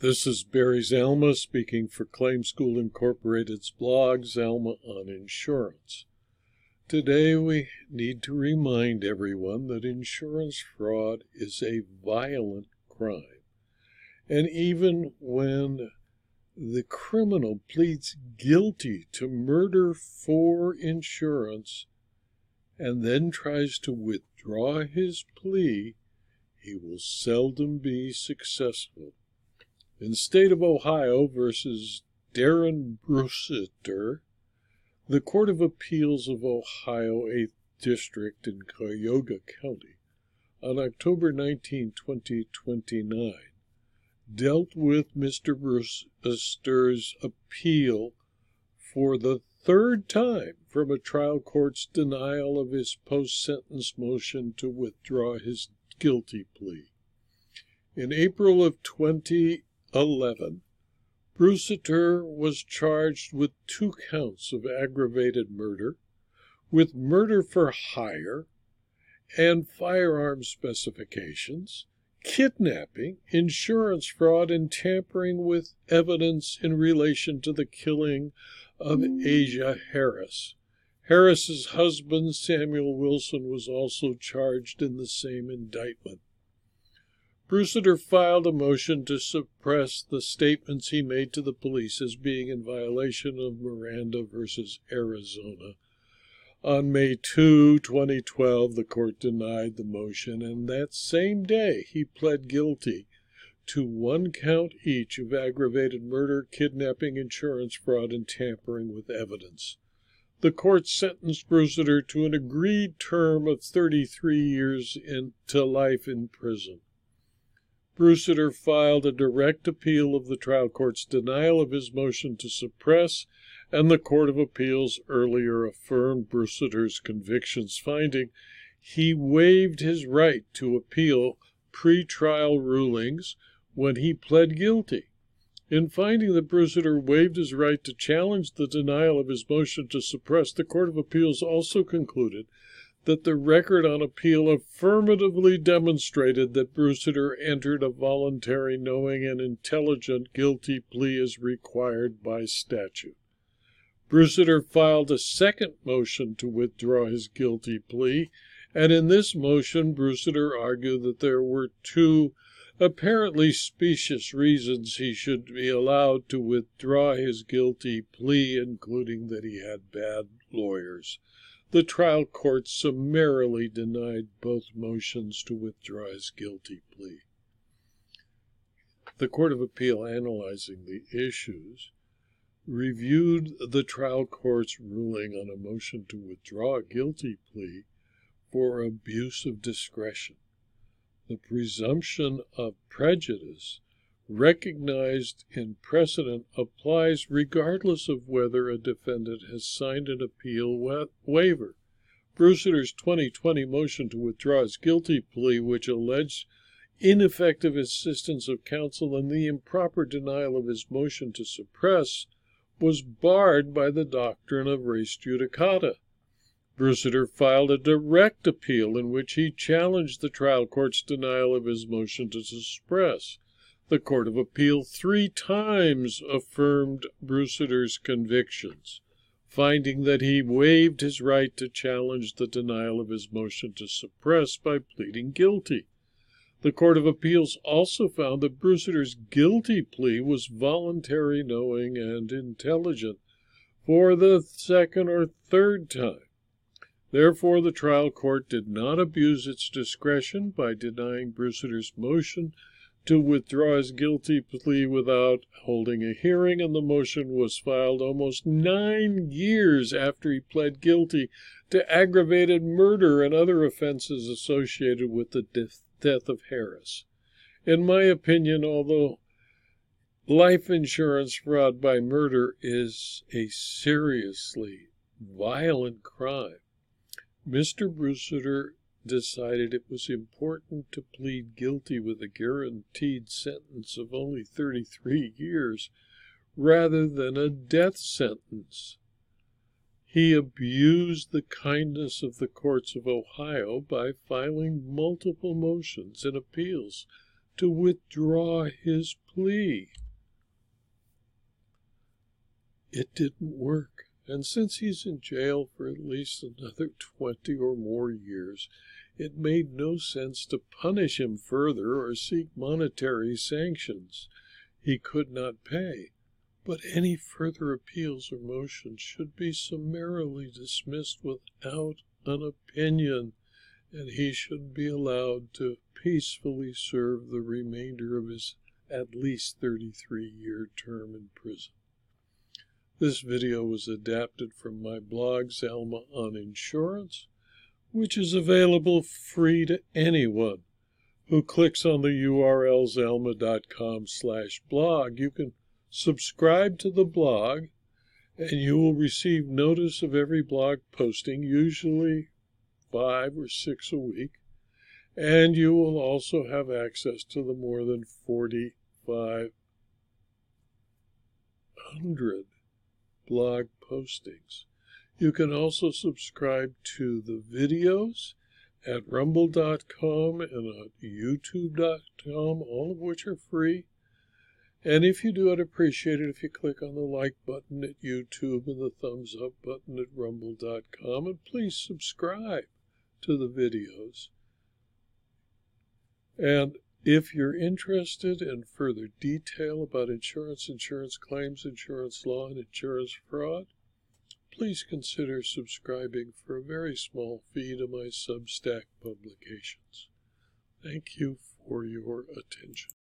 This is Barry Zalma speaking for Claim School Incorporated's blog, Zalma on Insurance. Today we need to remind everyone that insurance fraud is a violent crime. And even when the criminal pleads guilty to murder for insurance and then tries to withdraw his plea, he will seldom be successful. In State of Ohio versus Darin Brusiter, the Court of Appeals of Ohio 8th District in Cuyahoga County on October 19, 2029 dealt with Mr. Brusiter's appeal for the third time from a trial court's denial of his post sentence motion to withdraw his guilty plea. In April of 20 11. Brusiter was charged with two counts of aggravated murder, with murder for hire and firearm specifications, kidnapping, insurance fraud, and tampering with evidence in relation to the killing of Asia Harris. Harris's husband, Samuel Wilson, was also charged in the same indictment. Brusiter filed a motion to suppress the statements he made to the police as being in violation of Miranda versus Arizona. On May 2, 2012, the court denied the motion, and that same day he pled guilty to one count each of aggravated murder, kidnapping, insurance fraud, and tampering with evidence. The court sentenced Brusiter to an agreed term of 33 years in, to life in prison. Brusiter filed a direct appeal of the trial court's denial of his motion to suppress, and the Court of Appeals earlier affirmed Brusiter's convictions, finding he waived his right to appeal pre-trial rulings when he pled guilty. In finding that Brusiter waived his right to challenge the denial of his motion to suppress, the Court of Appeals also concluded that the record on appeal affirmatively demonstrated that Brusiter entered a voluntary, knowing, and intelligent guilty plea as required by statute. Brusiter filed a second motion to withdraw his guilty plea, and in this motion, Brusiter argued that there were two apparently specious reasons he should be allowed to withdraw his guilty plea, including that he had bad lawyers. The trial court summarily denied both motions to withdraw his guilty plea. The Court of Appeal, analyzing the issues, reviewed the trial court's ruling on a motion to withdraw a guilty plea for abuse of discretion. The presumption of prejudice recognized in precedent applies regardless of whether a defendant has signed an appeal wa- waiver. Brusiter's 2020 motion to withdraw his guilty plea, which alleged ineffective assistance of counsel and the improper denial of his motion to suppress, was barred by the doctrine of res judicata. Brusiter filed a direct appeal in which he challenged the trial court's denial of his motion to suppress. The Court of Appeal three times affirmed Brusiter's convictions, finding that he waived his right to challenge the denial of his motion to suppress by pleading guilty. The Court of Appeals also found that Brusiter's guilty plea was voluntary, knowing, and intelligent for the second or third time. Therefore, the trial court did not abuse its discretion by denying Brusiter's motion to withdraw his guilty plea without holding a hearing, and the motion was filed almost nine years after he pled guilty to aggravated murder and other offenses associated with the death of Harris. In my opinion, although life insurance fraud by murder is a seriously violent crime, Mr. Brusiter decided it was important to plead guilty with a guaranteed sentence of only 33 years rather than a death sentence. He abused the kindness of the courts of Ohio by filing multiple motions and appeals to withdraw his plea. It didn't work, and since he's in jail for at least another 20 or more years, it made no sense to punish him further or seek monetary sanctions he could not pay. But any further appeals or motions should be summarily dismissed without an opinion, and he should be allowed to peacefully serve the remainder of his at least 33 year term in prison. This video was adapted from my blog, Zalma on Insurance, which is available free to anyone who clicks on the URL zalma.com slash blog. You can subscribe to the blog and you will receive notice of every blog posting, usually five or six a week. And you will also have access to the more than 4,500 blog postings. You can also subscribe to the videos at rumble.com and at youtube.com, all of which are free. And if you do, I'd appreciate it if you click on the like button at YouTube and the thumbs up button at rumble.com. And please subscribe to the videos. And if you're interested in further detail about insurance, insurance claims, insurance law, and insurance fraud, please consider subscribing for a very small fee to my Substack publications. Thank you for your attention.